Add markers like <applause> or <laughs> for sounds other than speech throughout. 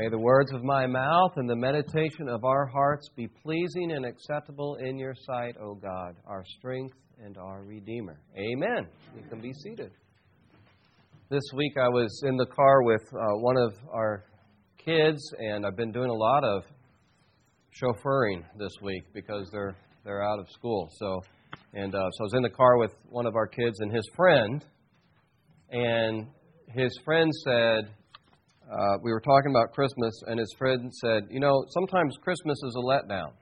May the words of my mouth and the meditation of our hearts be pleasing and acceptable in your sight, O God, our strength and our Redeemer. Amen. You can be seated. This week I was in the car with uh, one of our kids, and I've been doing a lot of chauffeuring this week because they're they're out of school. So, and uh, so I was in the car with one of our kids and his friend, and his friend said uh, we were talking about Christmas, and his friend said, You know, sometimes Christmas is a letdown.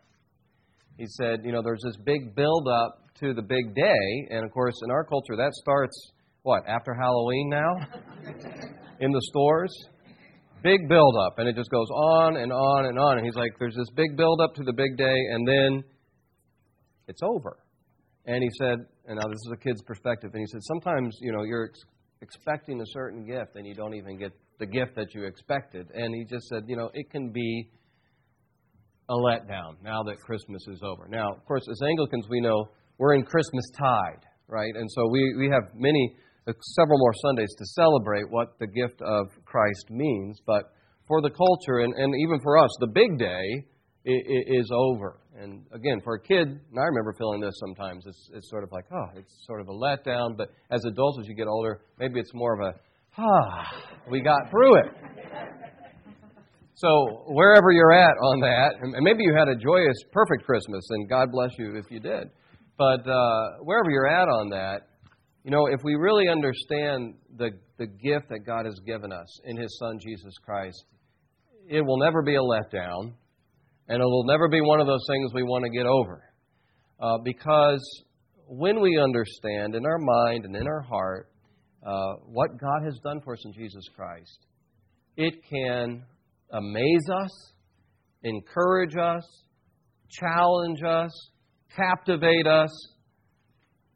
He said, You know, there's this big build up to the big day, and of course, in our culture, that starts, what, after Halloween now? <laughs> in the stores? Big build up, and it just goes on and on and on. And he's like, There's this big build up to the big day, and then it's over. And he said, and now this is a kid's perspective, and he said, Sometimes, you know, you're expecting a certain gift, and you don't even get the gift that you expected. And he just said, you know, it can be a letdown now that Christmas is over. Now, of course, as Anglicans, we know we're in Christmas tide, right? And so we, we have many, uh, several more Sundays to celebrate what the gift of Christ means. But for the culture, and, and even for us, the big day is over. And again, for a kid, and I remember feeling this sometimes, it's, it's sort of like, oh, it's sort of a letdown. But as adults, as you get older, maybe it's more of a, ah, we got through it. So, wherever you're at on that, and maybe you had a joyous, perfect Christmas, and God bless you if you did. But uh, wherever you're at on that, you know, if we really understand the, the gift that God has given us in His Son, Jesus Christ, it will never be a letdown, and it will never be one of those things we want to get over. Uh, because when we understand in our mind and in our heart uh, what God has done for us in Jesus Christ, it can amaze us, encourage us, challenge us, captivate us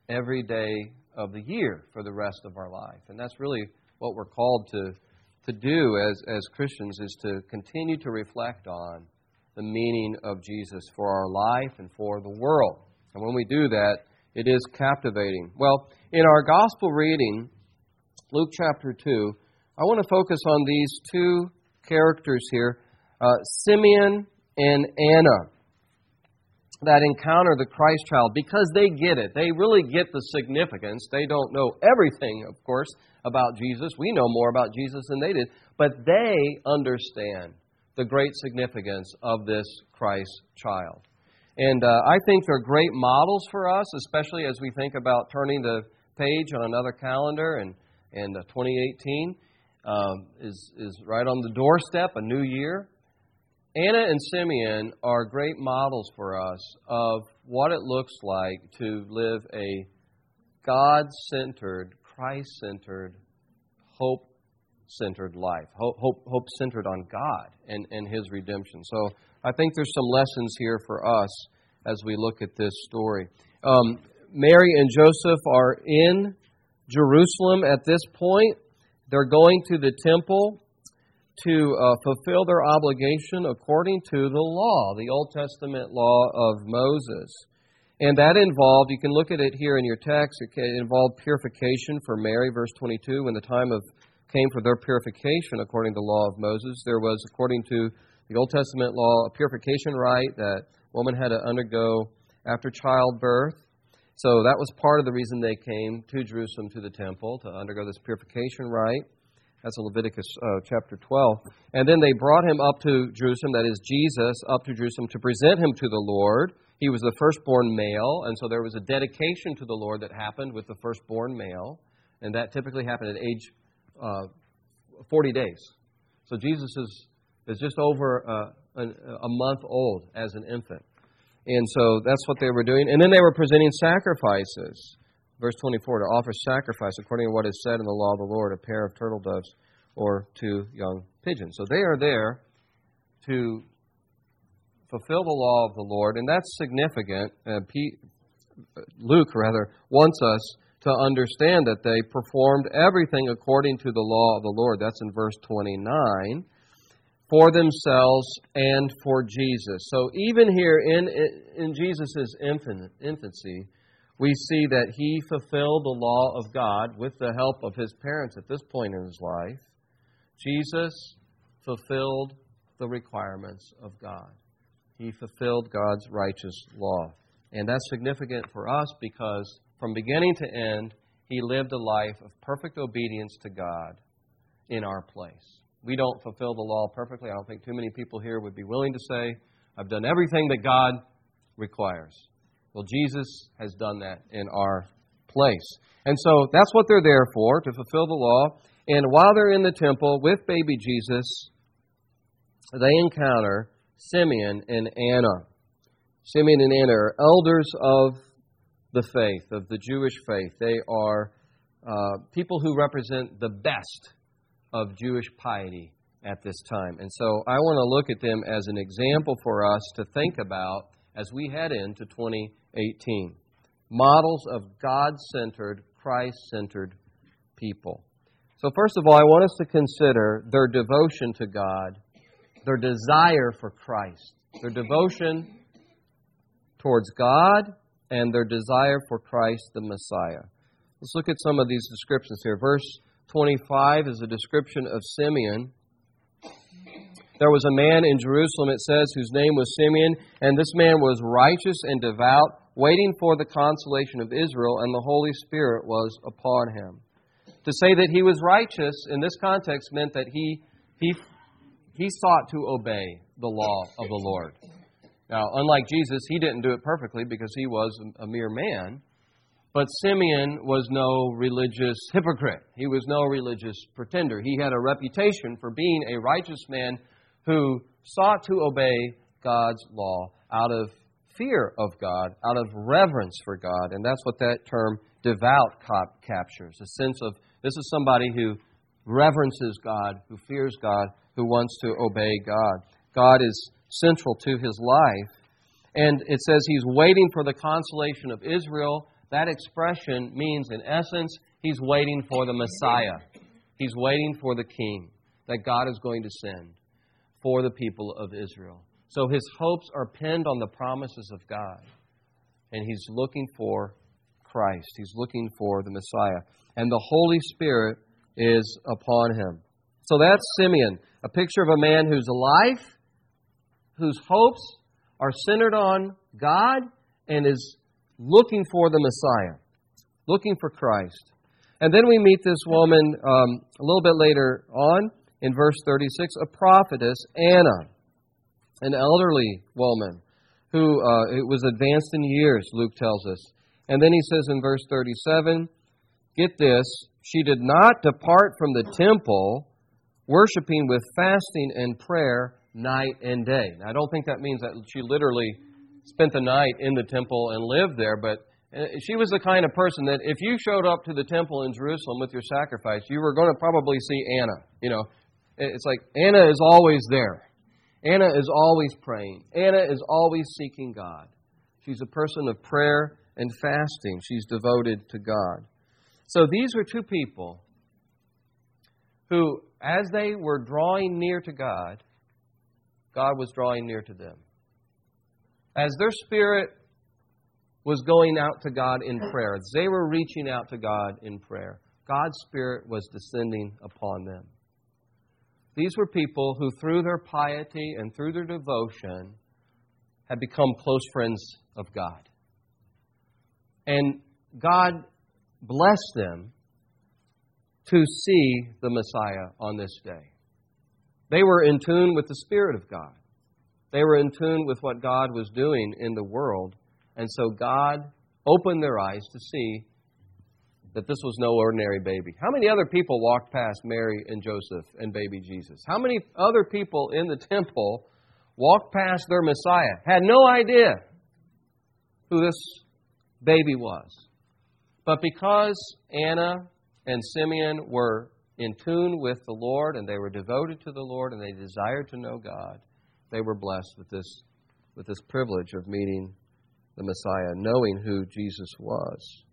every day of the year for the rest of our life. And that's really what we're called to, to do as, as Christians is to continue to reflect on the meaning of Jesus for our life and for the world. And when we do that, it is captivating. Well, in our gospel reading, Luke chapter 2, I want to focus on these two characters here uh, Simeon and Anna that encounter the Christ child because they get it. They really get the significance. They don't know everything, of course, about Jesus. We know more about Jesus than they did, but they understand the great significance of this Christ child. And uh, I think they're great models for us, especially as we think about turning the page on another calendar and and uh, 2018 um, is, is right on the doorstep, a new year. Anna and Simeon are great models for us of what it looks like to live a God centered, Christ centered, hope centered life, hope, hope, centered on God and, and His redemption. So I think there's some lessons here for us as we look at this story. Um, Mary and Joseph are in Jerusalem at this point. They're going to the temple to uh, fulfill their obligation according to the law, the Old Testament law of Moses. And that involved, you can look at it here in your text, it involved purification for Mary, verse 22. When the time of came for their purification according to the law of Moses, there was, according to the Old Testament law, a purification rite that woman had to undergo after childbirth. So that was part of the reason they came to Jerusalem to the temple to undergo this purification rite. That's in Leviticus uh, chapter 12. And then they brought him up to Jerusalem, that is Jesus, up to Jerusalem to present him to the Lord. He was the firstborn male, and so there was a dedication to the Lord that happened with the firstborn male. And that typically happened at age uh, 40 days. So Jesus is, is just over uh, a, a month old as an infant. And so that's what they were doing. And then they were presenting sacrifices. Verse 24 to offer sacrifice according to what is said in the law of the Lord, a pair of turtle doves or two young pigeons. So they are there to fulfill the law of the Lord, and that's significant. Uh, Pete, Luke, rather, wants us to understand that they performed everything according to the law of the Lord. That's in verse 29 for themselves and for Jesus. So even here in, in Jesus' infancy, we see that he fulfilled the law of God with the help of his parents at this point in his life. Jesus fulfilled the requirements of God. He fulfilled God's righteous law. And that's significant for us because from beginning to end, he lived a life of perfect obedience to God in our place. We don't fulfill the law perfectly. I don't think too many people here would be willing to say, I've done everything that God requires. Well, Jesus has done that in our place. And so that's what they're there for, to fulfill the law. And while they're in the temple with baby Jesus, they encounter Simeon and Anna. Simeon and Anna are elders of the faith, of the Jewish faith. They are uh, people who represent the best of Jewish piety at this time. And so I want to look at them as an example for us to think about as we head into 2018. Models of God centered, Christ centered people. So, first of all, I want us to consider their devotion to God, their desire for Christ, their devotion towards God, and their desire for Christ the Messiah. Let's look at some of these descriptions here. Verse 25 is a description of Simeon. There was a man in Jerusalem, it says, whose name was Simeon, and this man was righteous and devout, waiting for the consolation of Israel, and the Holy Spirit was upon him. To say that he was righteous in this context meant that he, he, he sought to obey the law of the Lord. Now, unlike Jesus, he didn't do it perfectly because he was a mere man. But Simeon was no religious hypocrite. He was no religious pretender. He had a reputation for being a righteous man who sought to obey God's law out of fear of God, out of reverence for God. And that's what that term devout captures a sense of this is somebody who reverences God, who fears God, who wants to obey God. God is central to his life. And it says he's waiting for the consolation of Israel that expression means, in essence, he's waiting for the Messiah. He's waiting for the King that God is going to send for the people of Israel. So his hopes are pinned on the promises of God. And he's looking for Christ. He's looking for the Messiah. And the Holy Spirit is upon him. So that's Simeon, a picture of a man whose life, whose hopes are centered on God and is looking for the Messiah, looking for Christ. And then we meet this woman um, a little bit later on in verse 36, a prophetess, Anna, an elderly woman who uh, was advanced in years, Luke tells us. And then he says in verse 37, get this, she did not depart from the temple, worshiping with fasting and prayer night and day. Now, I don't think that means that she literally spent the night in the temple and lived there, but uh, she was the kind of person that if you showed up to the temple in Jerusalem with your sacrifice, you were going to probably see Anna. You know, it's like Anna is always there. Anna is always praying. Anna is always seeking God. She's a person of prayer and fasting. She's devoted to God. So these were two people who, as they were drawing near to God, God was drawing near to them. As their spirit was going out to God in prayer, they were reaching out to God in prayer, God's Spirit was descending upon them. These were people who, through their piety and through their devotion, had become close friends of God. And God blessed them to see the Messiah on this day. They were in tune with the Spirit of God. They were in tune with what God was doing in the world. And so God opened their eyes to see that this was no ordinary baby. How many other people walked past Mary and Joseph and baby Jesus? How many other people in the temple walked past their Messiah, had no idea who this baby was? But because Anna and Simeon were in tune with the Lord and they were devoted to the Lord and they desired to know God, they were blessed with this, with this privilege of meeting the Messiah, knowing who Jesus was.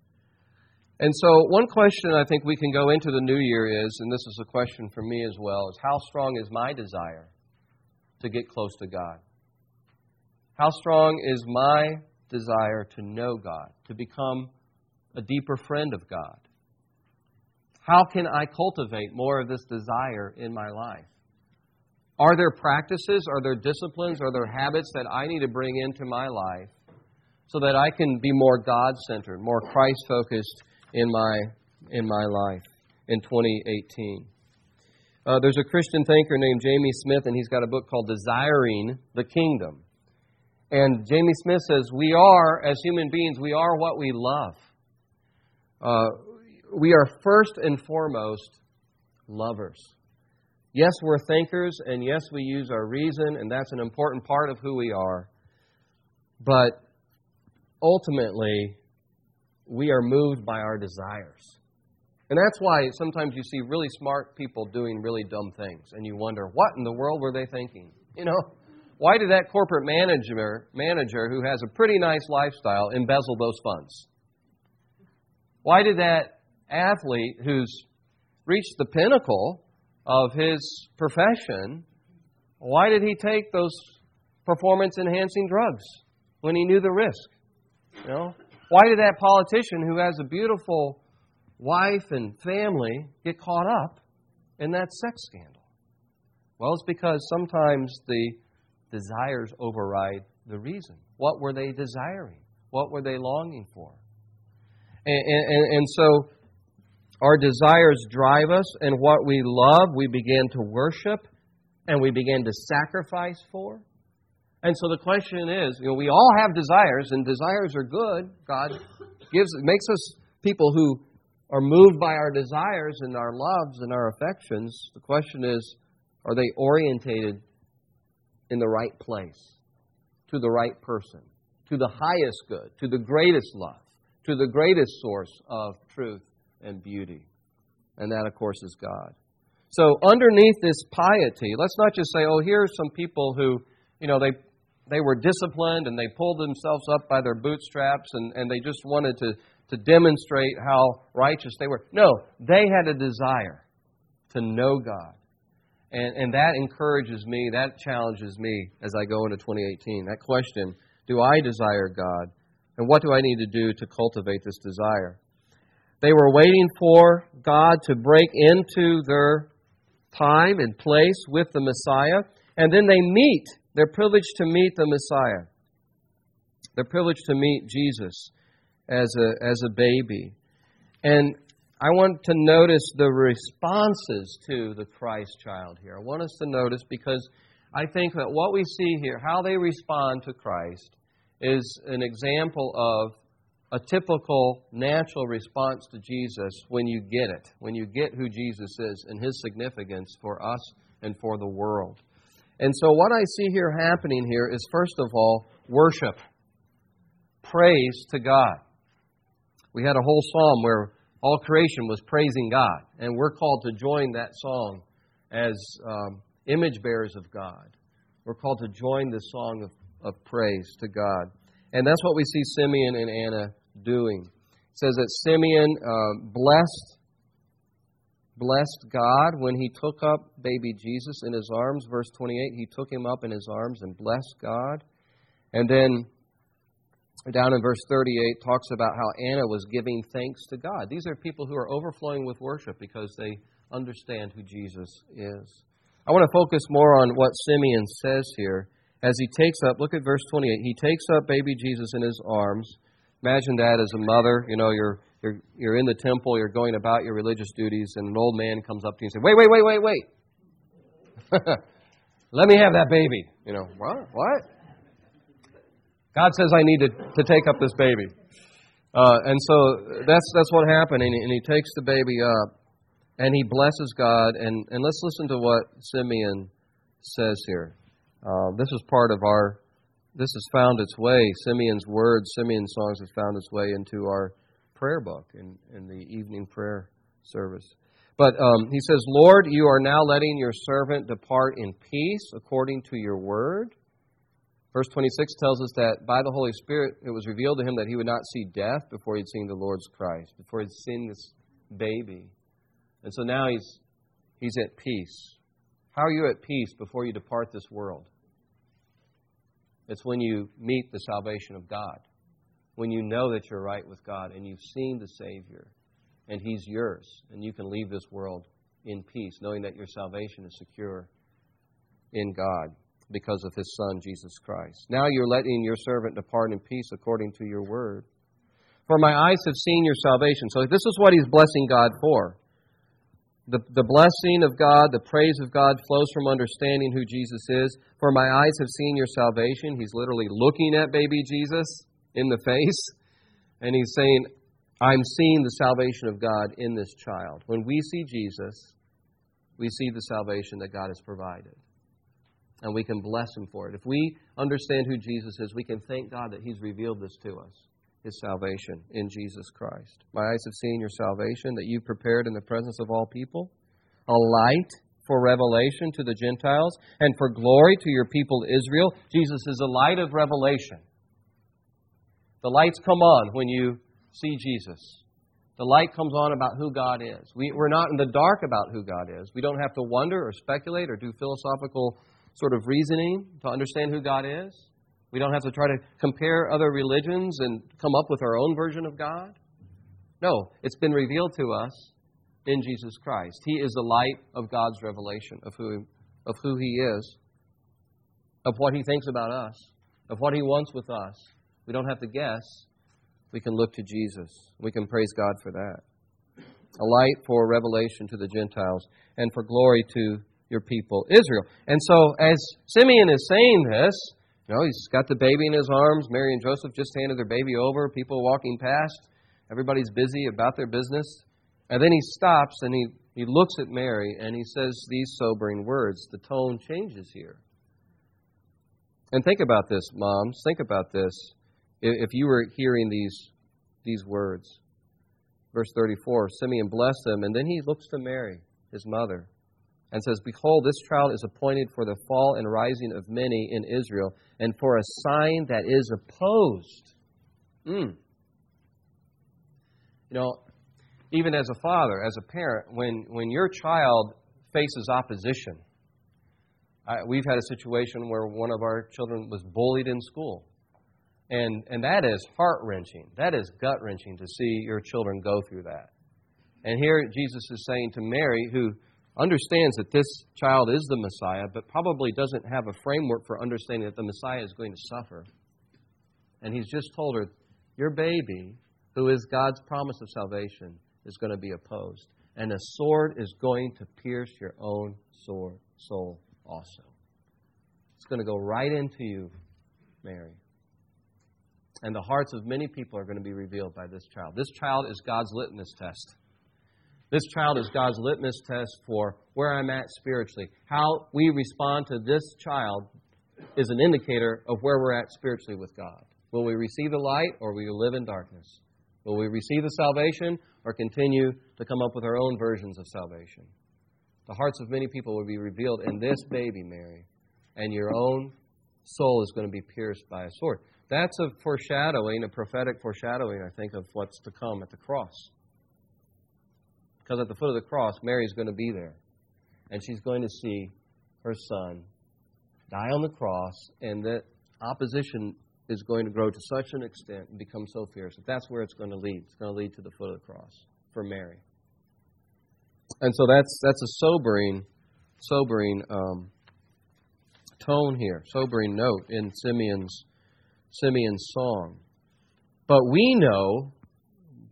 And so, one question I think we can go into the new year is, and this is a question for me as well, is how strong is my desire to get close to God? How strong is my desire to know God, to become a deeper friend of God? How can I cultivate more of this desire in my life? Are there practices, are there disciplines, are there habits that I need to bring into my life so that I can be more God centered, more Christ focused in my, in my life in 2018? Uh, there's a Christian thinker named Jamie Smith, and he's got a book called Desiring the Kingdom. And Jamie Smith says, We are, as human beings, we are what we love. Uh, we are first and foremost lovers. Yes, we're thinkers, and yes, we use our reason, and that's an important part of who we are. But ultimately, we are moved by our desires. And that's why sometimes you see really smart people doing really dumb things, and you wonder, what in the world were they thinking? <laughs> You know, why did that corporate manager, manager who has a pretty nice lifestyle embezzle those funds? Why did that athlete who's reached the pinnacle of his profession, why did he take those performance enhancing drugs when he knew the risk? You know? Why did that politician who has a beautiful wife and family get caught up in that sex scandal? Well, it's because sometimes the desires override the reason. What were they desiring? What were they longing for? And, and, and so our desires drive us, and what we love, we begin to worship and we begin to sacrifice for. And so the question is, you know, we all have desires, and desires are good. God gives, makes us people who are moved by our desires and our loves and our affections. The question is, are they orientated in the right place, to the right person, to the highest good, to the greatest love, to the greatest source of truth and beauty. And that, of course, is God. So, underneath this piety, let's not just say, oh, here are some people who, you know, they, they were disciplined and they pulled themselves up by their bootstraps and, and they just wanted to, to demonstrate how righteous they were. No, they had a desire to know God. And, and that encourages me, that challenges me as I go into 2018. That question do I desire God? And what do I need to do to cultivate this desire? They were waiting for God to break into their time and place with the Messiah. And then they meet. They're privileged to meet the Messiah. They're privileged to meet Jesus as a, as a baby. And I want to notice the responses to the Christ child here. I want us to notice because I think that what we see here, how they respond to Christ, is an example of a typical natural response to Jesus when you get it, when you get who Jesus is and his significance for us and for the world. And so, what I see here happening here is, first of all, worship, praise to God. We had a whole psalm where all creation was praising God, and we're called to join that song as um, image bearers of God. We're called to join the song of, of praise to God. And that's what we see Simeon and Anna doing. It says that Simeon uh, blessed blessed God when he took up baby Jesus in his arms. Verse 28, he took him up in his arms and blessed God. And then down in verse 38 talks about how Anna was giving thanks to God. These are people who are overflowing with worship because they understand who Jesus is. I want to focus more on what Simeon says here as he takes up, look at verse 28. He takes up baby Jesus in his arms Imagine that as a mother. You know, you're, you're, you're in the temple, you're going about your religious duties, and an old man comes up to you and says, Wait, wait, wait, wait, wait. <laughs> Let me have that baby. You know, what? What? God says I need to, to take up this baby. Uh, and so that's, that's what happened. And he, and he takes the baby up and he blesses God. And, and let's listen to what Simeon says here. Uh, this is part of our this has found its way, Simeon's words, Simeon's songs has found its way into our prayer book in, in the evening prayer service. But um, he says, Lord, you are now letting your servant depart in peace according to your word. Verse 26 tells us that by the Holy Spirit it was revealed to him that he would not see death before he'd seen the Lord's Christ, before he'd seen this baby. And so now he's, he's at peace. How are you at peace before you depart this world? It's when you meet the salvation of God, when you know that you're right with God and you've seen the Savior and He's yours, and you can leave this world in peace, knowing that your salvation is secure in God because of his Son, Jesus Christ. Now you're letting your servant depart in peace according to your word. For my eyes have seen your salvation. So this is what he's blessing God for. The, the blessing of God, the praise of God flows from understanding who Jesus is. For my eyes have seen your salvation. He's literally looking at baby Jesus in the face. And he's saying, I'm seeing the salvation of God in this child. When we see Jesus, we see the salvation that God has provided. And we can bless him for it. If we understand who Jesus is, we can thank God that he's revealed this to us his salvation in Jesus Christ. My eyes have seen your salvation that you prepared in the presence of all people, a light for revelation to the Gentiles and for glory to your people Israel. Jesus is a light of revelation. The lights come on when you see Jesus. The light comes on about who God is. We, we're not in the dark about who God is. We don't have to wonder or speculate or do philosophical sort of reasoning to understand who God is. We don't have to try to compare other religions and come up with our own version of God. No, it's been revealed to us in Jesus Christ. He is the light of God's revelation of who, of who He is, of what He thinks about us, of what He wants with us. We don't have to guess. We can look to Jesus. We can praise God for that. A light for revelation to the Gentiles and for glory to your people, Israel. And so, as Simeon is saying this, know, he's got the baby in his arms. Mary and Joseph just handed their baby over. People walking past. Everybody's busy about their business. And then he stops and he, he looks at Mary and he says these sobering words. The tone changes here. And think about this, moms. Think about this. If you were hearing these, these words. Verse 34 Simeon blessed them, and then he looks to Mary, his mother and says, Behold, this child is appointed for the fall and rising of many in Israel, and for a sign that is opposed. Mm. You know, even as a father, as a parent, when, when your child faces opposition, I, we've had a situation where one of our children was bullied in school. And, and that is heart wrenching. That is gut wrenching to see your children go through that. And here Jesus is saying to Mary, who understands that this child is the Messiah, but probably doesn't have a framework for understanding that the Messiah is going to suffer. And he's just told her, Your baby, who is God's promise of salvation, is going to be opposed. And a sword is going to pierce your own sore soul also. It's going to go right into you, Mary. And the hearts of many people are going to be revealed by this child. This child is God's litmus test. This child is God's litmus test for where I'm at spiritually. How we respond to this child is an indicator of where we're at spiritually with God. Will we receive the light or will we live in darkness? Will we receive the salvation or continue to come up with our own versions of salvation? The hearts of many people will be revealed in this baby, Mary, and your own soul is going to be pierced by a sword. That's a foreshadowing, a prophetic foreshadowing, I think, of what's to come at the cross. Because at the foot of the cross, Mary's going to be there. And she's going to see her son die on the cross, and that opposition is going to grow to such an extent and become so fierce that that's where it's going to lead. It's going to lead to the foot of the cross for Mary. And so that's that's a sobering, sobering um, tone here, sobering note in Simeon's Simeon's song. But we know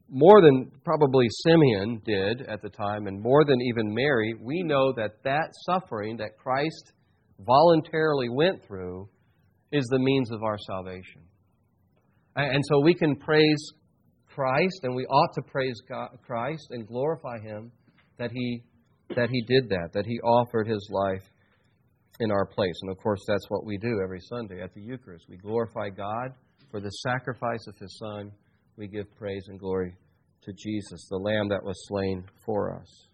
more than probably Simeon did at the time, and more than even Mary, we know that that suffering that Christ voluntarily went through is the means of our salvation. And so we can praise Christ, and we ought to praise God, Christ and glorify Him that He that He did that, that He offered His life in our place. And of course, that's what we do every Sunday at the Eucharist. We glorify God for the sacrifice of His Son we give praise and glory to Jesus, the Lamb that was slain for us.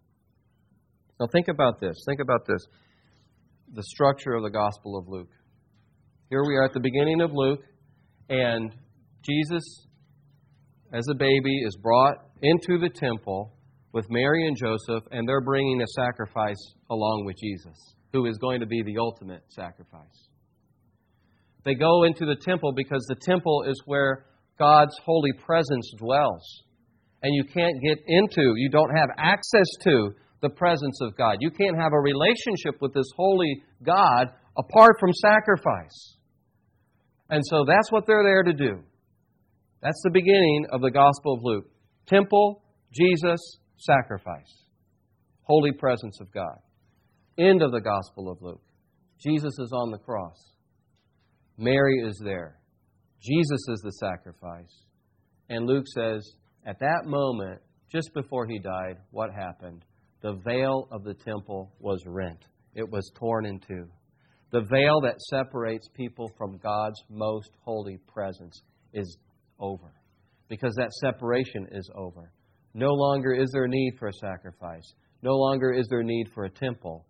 Now, think about this. Think about this the structure of the Gospel of Luke. Here we are at the beginning of Luke, and Jesus, as a baby, is brought into the temple with Mary and Joseph, and they're bringing a sacrifice along with Jesus, who is going to be the ultimate sacrifice. They go into the temple because the temple is where God's holy presence dwells. And you can't get into, you don't have access to the presence of God. You can't have a relationship with this holy God apart from sacrifice. And so that's what they're there to do. That's the beginning of the Gospel of Luke. Temple, Jesus, sacrifice. Holy presence of God. End of the Gospel of Luke. Jesus is on the cross. Mary is there. Jesus is the sacrifice. And Luke says, at that moment, just before he died, what happened? The veil of the temple was rent, it was torn in two. The veil that separates people from God's most holy presence is over because that separation is over. No longer is there need for a sacrifice. No longer is there need for a temple.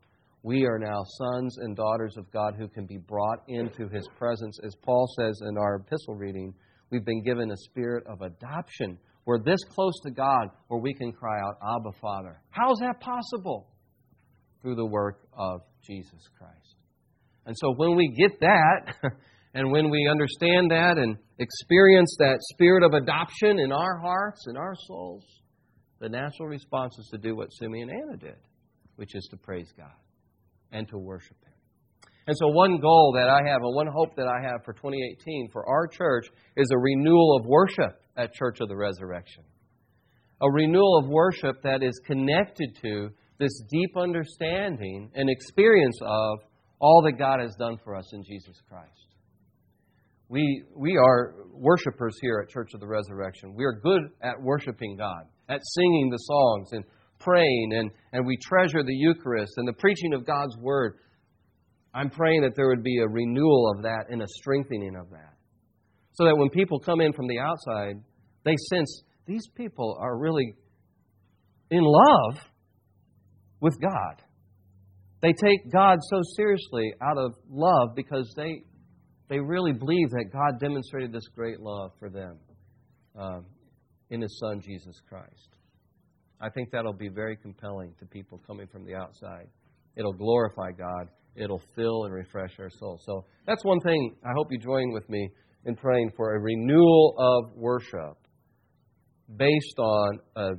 We are now sons and daughters of God who can be brought into His presence. As Paul says in our epistle reading, we've been given a spirit of adoption. We're this close to God where we can cry out, Abba, Father. How is that possible? Through the work of Jesus Christ. And so when we get that, <laughs> and when we understand that and experience that spirit of adoption in our hearts and our souls, the natural response is to do what Simeon and Anna did, which is to praise God and to worship Him. And so, one goal that I have, and one hope that I have for 2018 for our church is a renewal of worship at Church of the Resurrection. A renewal of worship that is connected to this deep understanding and experience of all that God has done for us in Jesus Christ. We, we are worshipers here at Church of the Resurrection. We are good at worshiping God, at singing the songs and praying, and, and we treasure the Eucharist and the preaching of God's Word. I'm praying that there would be a renewal of that and a strengthening of that. So that when people come in from the outside, they sense these people are really in love with God. They take God so seriously out of love because they, they really believe that God demonstrated this great love for them um, in His Son, Jesus Christ. I think that'll be very compelling to people coming from the outside. It'll glorify God, it'll fill and refresh our souls. So that's one thing I hope you join with me in praying for a renewal of worship based on a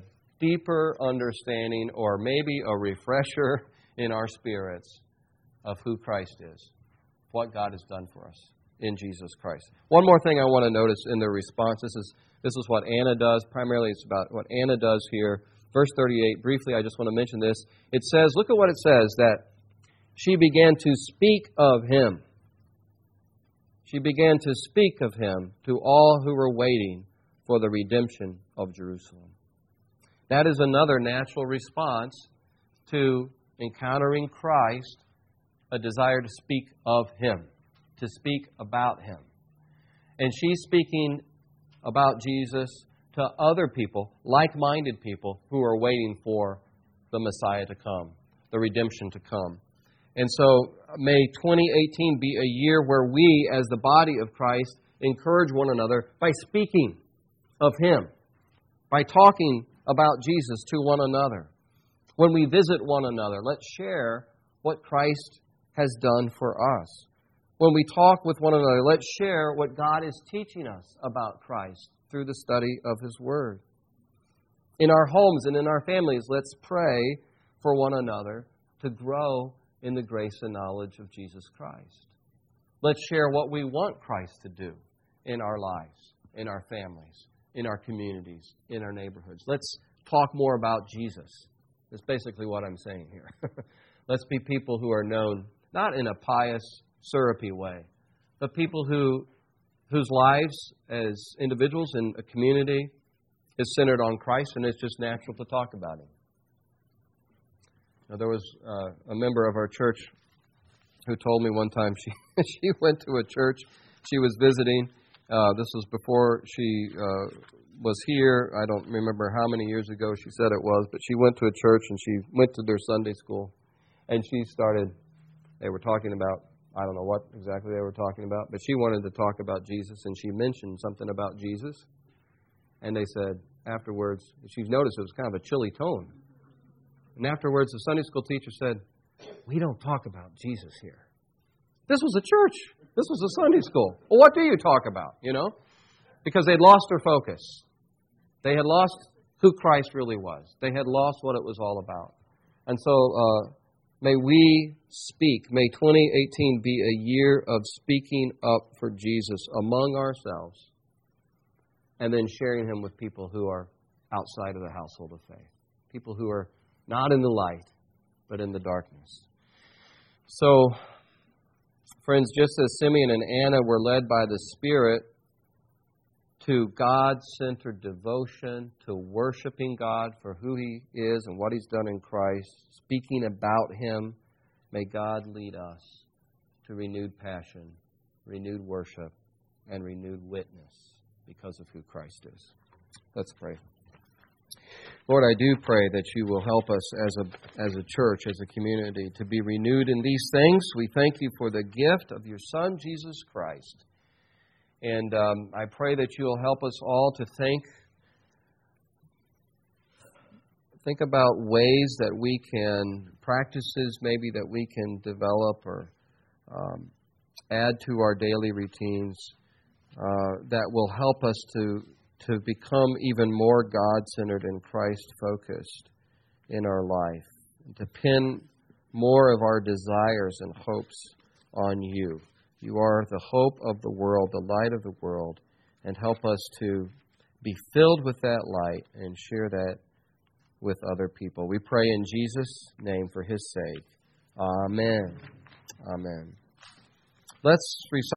deeper understanding or maybe a refresher in our spirits of who Christ is, what God has done for us in Jesus Christ. One more thing I want to notice in their response. This is this is what Anna does. Primarily, it's about what Anna does here. Verse 38. Briefly, I just want to mention this. It says, look at what it says that she began to speak of him. She began to speak of him to all who were waiting for the redemption of Jerusalem. That is another natural response to encountering Christ, a desire to speak of Him, to speak about Him. And she's speaking about Jesus to other people, like minded people, who are waiting for the Messiah to come, the redemption to come. And so, may 2018 be a year where we, as the body of Christ, encourage one another by speaking of Him, by talking about Jesus to one another. When we visit one another, let's share what Christ has done for us. When we talk with one another, let's share what God is teaching us about Christ through the study of His Word. In our homes and in our families, let's pray for one another to grow in the grace and knowledge of Jesus Christ. Let's share what we want Christ to do in our lives, in our families, in our communities, in our neighborhoods. Let's talk more about Jesus That's basically what I'm saying here. <laughs> Let's be people who are known not in a pious, syrupy way, but people who whose lives as individuals in a community is centered on Christ, and it's just natural to talk about Him. Now, there was uh, a member of our church who told me one time <laughs> she she went to a church she was visiting. Uh, this was before she uh, was here. I don't remember how many years ago she said it was, but she went to a church and she went to their Sunday school, and she started. They were talking about I don't know what exactly they were talking about, but she wanted to talk about Jesus, and she mentioned something about Jesus, and they said afterwards she noticed it was kind of a chilly tone, and afterwards the Sunday school teacher said, "We don't talk about Jesus here." This was a church. This was a Sunday school. Well, what do you talk about? You know, because they'd lost their focus. They had lost who Christ really was. They had lost what it was all about. And so uh, may we speak, may 2018 be a year of speaking up for Jesus among ourselves and then sharing him with people who are outside of the household of faith, people who are not in the light, but in the darkness. So, friends, just as Simeon and Anna were led by the Spirit to God centered devotion, to worshiping God for who He is and what He's done in Christ, speaking about Him, may God lead us to renewed passion, renewed worship, and renewed witness because of who Christ is. Let's pray. Lord, I do pray that you will help us as a, as a church, as a community, to be renewed in these things. We thank you for the gift of your Son, Jesus Christ. And um, I pray that you'll help us all to think think about ways that we can practices maybe that we can develop or um, add to our daily routines uh, that will help us to to become even more God centered and Christ focused in our life, to pin more of our desires and hopes on you. You are the hope of the world, the light of the world, and help us to be filled with that light and share that with other people. We pray in Jesus' name for his sake. Amen. Amen. Let's recite.